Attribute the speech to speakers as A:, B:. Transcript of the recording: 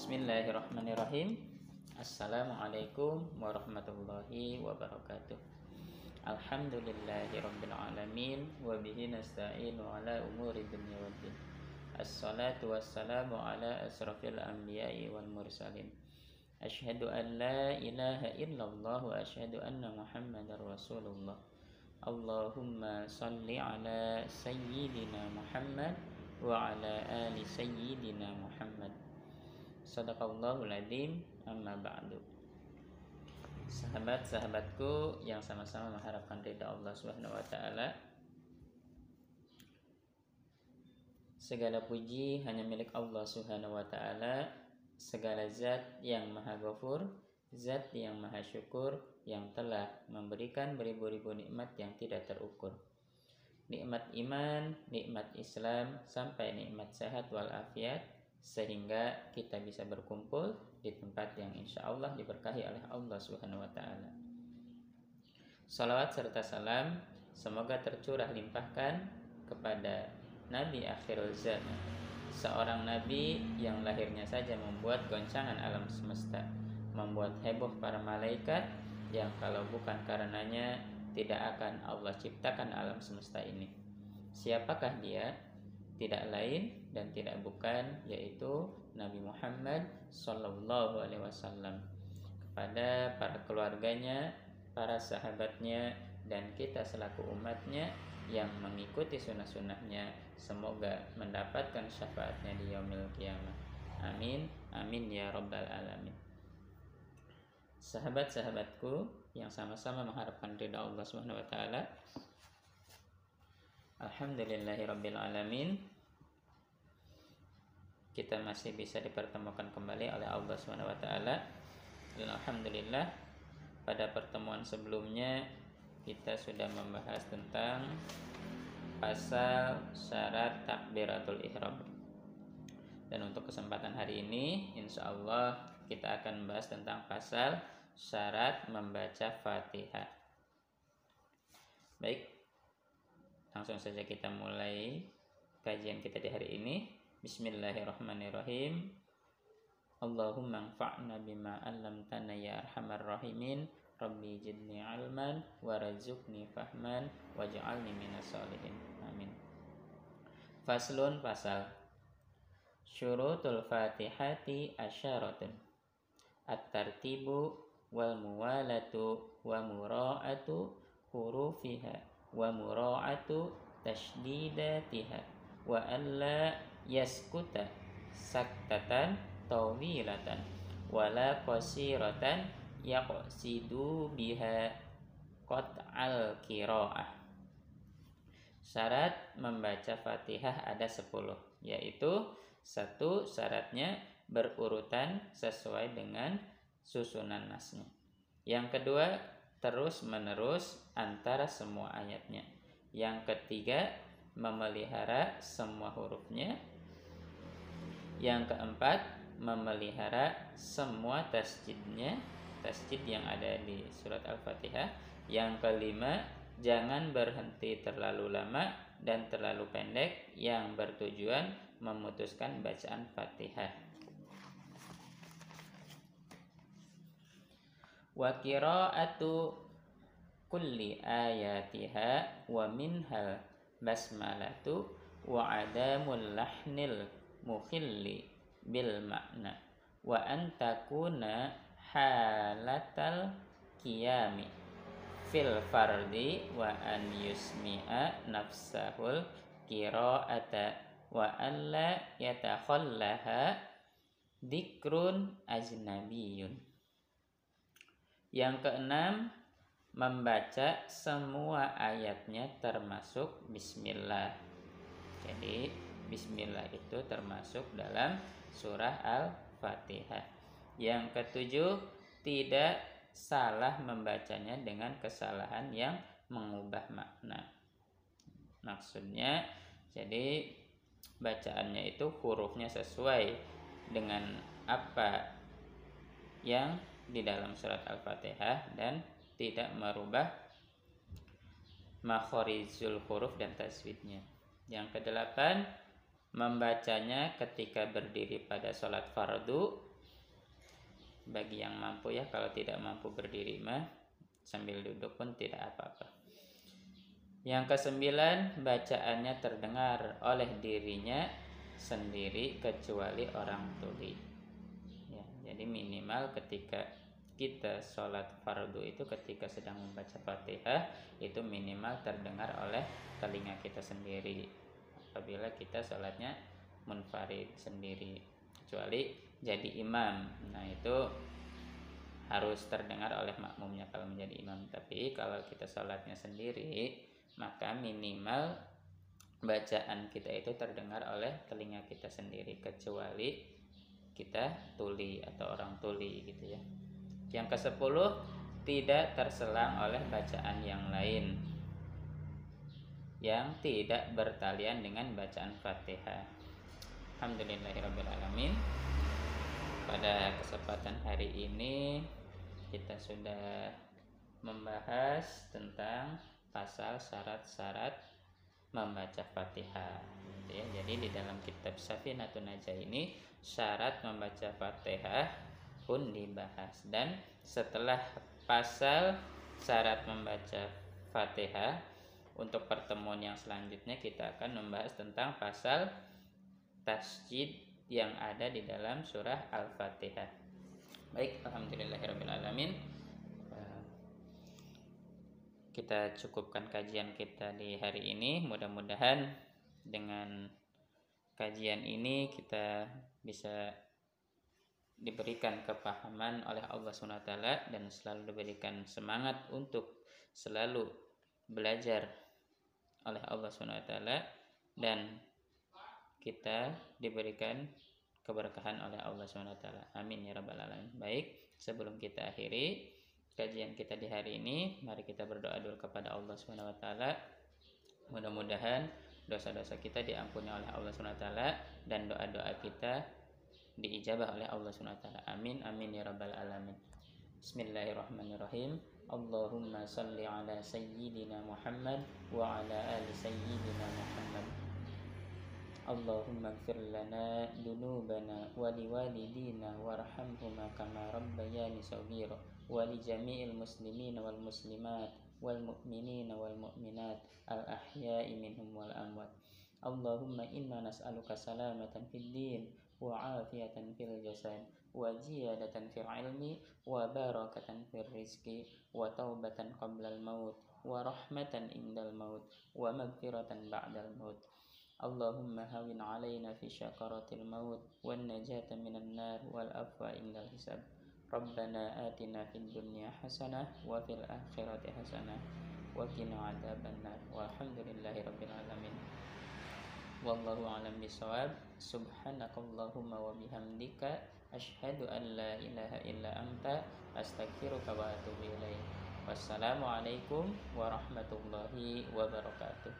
A: Bismillahirrahmanirrahim Assalamualaikum warahmatullahi wabarakatuh Alhamdulillahi rabbil alamin Wabihi nasta'inu ala umuri dunia waddin Assalatu wassalamu ala asrafil anbiya'i wal mursalin Ashhadu an la ilaha illallah wa ashhadu anna muhammadar rasulullah Allahumma salli ala sayyidina Muhammad wa ala ali sayyidina Muhammad Sadaqallahul adzim amma ba'du. Sahabat-sahabatku yang sama-sama mengharapkan ridha Allah Subhanahu wa taala. Segala puji hanya milik Allah Subhanahu wa taala. Segala zat yang Maha Ghafur, zat yang Maha Syukur yang telah memberikan beribu-ribu nikmat yang tidak terukur. Nikmat iman, nikmat Islam sampai nikmat sehat wal afiat sehingga kita bisa berkumpul di tempat yang insya Allah diberkahi oleh Allah Subhanahu wa Ta'ala. Salawat serta salam semoga tercurah limpahkan kepada Nabi akhirul zaman, seorang nabi yang lahirnya saja membuat goncangan alam semesta, membuat heboh para malaikat yang kalau bukan karenanya tidak akan Allah ciptakan alam semesta ini. Siapakah dia? Tidak lain dan tidak bukan yaitu Nabi Muhammad Sallallahu Alaihi Wasallam kepada para keluarganya, para sahabatnya dan kita selaku umatnya yang mengikuti sunnah-sunnahnya semoga mendapatkan syafaatnya di yaumil kiamah. Amin, amin ya robbal alamin. Sahabat-sahabatku yang sama-sama mengharapkan ridha Allah Subhanahu wa taala. Alhamdulillahirabbil alamin kita masih bisa dipertemukan kembali oleh Allah taala. Dan alhamdulillah pada pertemuan sebelumnya kita sudah membahas tentang pasal syarat takbiratul ihram. Dan untuk kesempatan hari ini insya Allah kita akan membahas tentang pasal syarat membaca Fatihah. Baik, langsung saja kita mulai kajian kita di hari ini. Bismillahirrahmanirrahim. Allahumma anfa'na bima 'allamtana ya arhamar rahimin. Rabbi jidni ilman warazukni fahman waj'alni minas solihin. Amin. Faslun pasal Syurutul Fatihati asyaratun At-tartibu wal muwalatu wa mura'atu hurufiha wa mura'atu tashdidatiha wa alla yaskuta saktatan tawilatan wala qasiratan yaqsidu biha al qiraah Syarat membaca Fatihah ada 10 yaitu satu syaratnya berurutan sesuai dengan susunan nasnya. Yang kedua terus menerus antara semua ayatnya. Yang ketiga memelihara semua hurufnya yang keempat, memelihara semua tasjidnya, tasjid yang ada di surat Al-Fatihah. Yang kelima, jangan berhenti terlalu lama dan terlalu pendek yang bertujuan memutuskan bacaan Fatihah. Wa qira'atu kulli ayatiha wa minhal basmalatu wa adamul lahnil mukhilli bil makna wa antakuna halatal qiyami fil fardi wa an yusmi'a nafsahul qira'ata wa an la yatakhallaha dikrun ajnabiyun yang keenam membaca semua ayatnya termasuk bismillah jadi Bismillah itu termasuk dalam surah Al-Fatihah. Yang ketujuh, tidak salah membacanya dengan kesalahan yang mengubah makna. Maksudnya, jadi bacaannya itu hurufnya sesuai dengan apa yang di dalam surat Al-Fatihah dan tidak merubah makhorizul huruf dan taswidnya. Yang kedelapan, membacanya ketika berdiri pada sholat fardu. Bagi yang mampu ya kalau tidak mampu berdiri mah sambil duduk pun tidak apa-apa. Yang kesembilan bacaannya terdengar oleh dirinya sendiri kecuali orang tuli jadi minimal ketika kita sholat fardu itu ketika sedang membaca fatihah itu minimal terdengar oleh telinga kita sendiri. Apabila kita sholatnya munfarid sendiri kecuali jadi imam. Nah itu harus terdengar oleh makmumnya kalau menjadi imam. Tapi kalau kita sholatnya sendiri maka minimal bacaan kita itu terdengar oleh telinga kita sendiri kecuali kita tuli atau orang tuli gitu ya yang ke sepuluh tidak terselang oleh bacaan yang lain yang tidak bertalian dengan bacaan Fatihah. Alhamdulillahirrahmanirrahim. Pada kesempatan hari ini kita sudah membahas tentang pasal syarat-syarat membaca Fatihah. Gitu ya. Jadi di dalam kitab Safinatun Najah ini syarat membaca Fatihah pun dibahas dan setelah pasal syarat membaca Fatihah untuk pertemuan yang selanjutnya kita akan membahas tentang pasal tasjid yang ada di dalam surah Al-Fatihah. Baik, alhamdulillahirabbil kita cukupkan kajian kita di hari ini. Mudah-mudahan dengan kajian ini kita bisa diberikan kepahaman oleh Allah SWT dan selalu diberikan semangat untuk selalu belajar oleh Allah SWT dan kita diberikan keberkahan oleh Allah SWT. Amin ya rabbal alamin. Baik, sebelum kita akhiri kajian kita di hari ini, mari kita berdoa dulu kepada Allah taala. Mudah-mudahan dosa-dosa kita diampuni oleh Allah Subhanahu wa taala dan doa-doa kita diijabah oleh Allah Subhanahu wa taala. Amin amin ya rabbal alamin. Bismillahirrahmanirrahim. Allahumma salli ala sayyidina Muhammad wa ala ali sayyidina Muhammad. Allahumma gfir lana dunubana wa liwalidina warhamhuma kama rabbayani saghira ولجميع المسلمين والمسلمات والمؤمنين والمؤمنات الأحياء منهم والأموات. اللهم إنا نسألك سلامة في الدين وعافية في الجسد وزيادة في العلم وبركة في الرزق وتوبة قبل الموت ورحمة عند الموت ومغفرة بعد الموت. اللهم هون علينا في شكرة الموت والنجاة من النار والأفوى عند الحساب. ربنا آتنا في الدنيا حسنة وفي الآخرة حسنة وقنا عذاب النار والحمد لله رب العالمين والله أعلم بالصواب سبحانك اللهم وبحمدك أشهد أن لا إله إلا أنت أستغفرك وأتوب إليك والسلام عليكم ورحمة الله وبركاته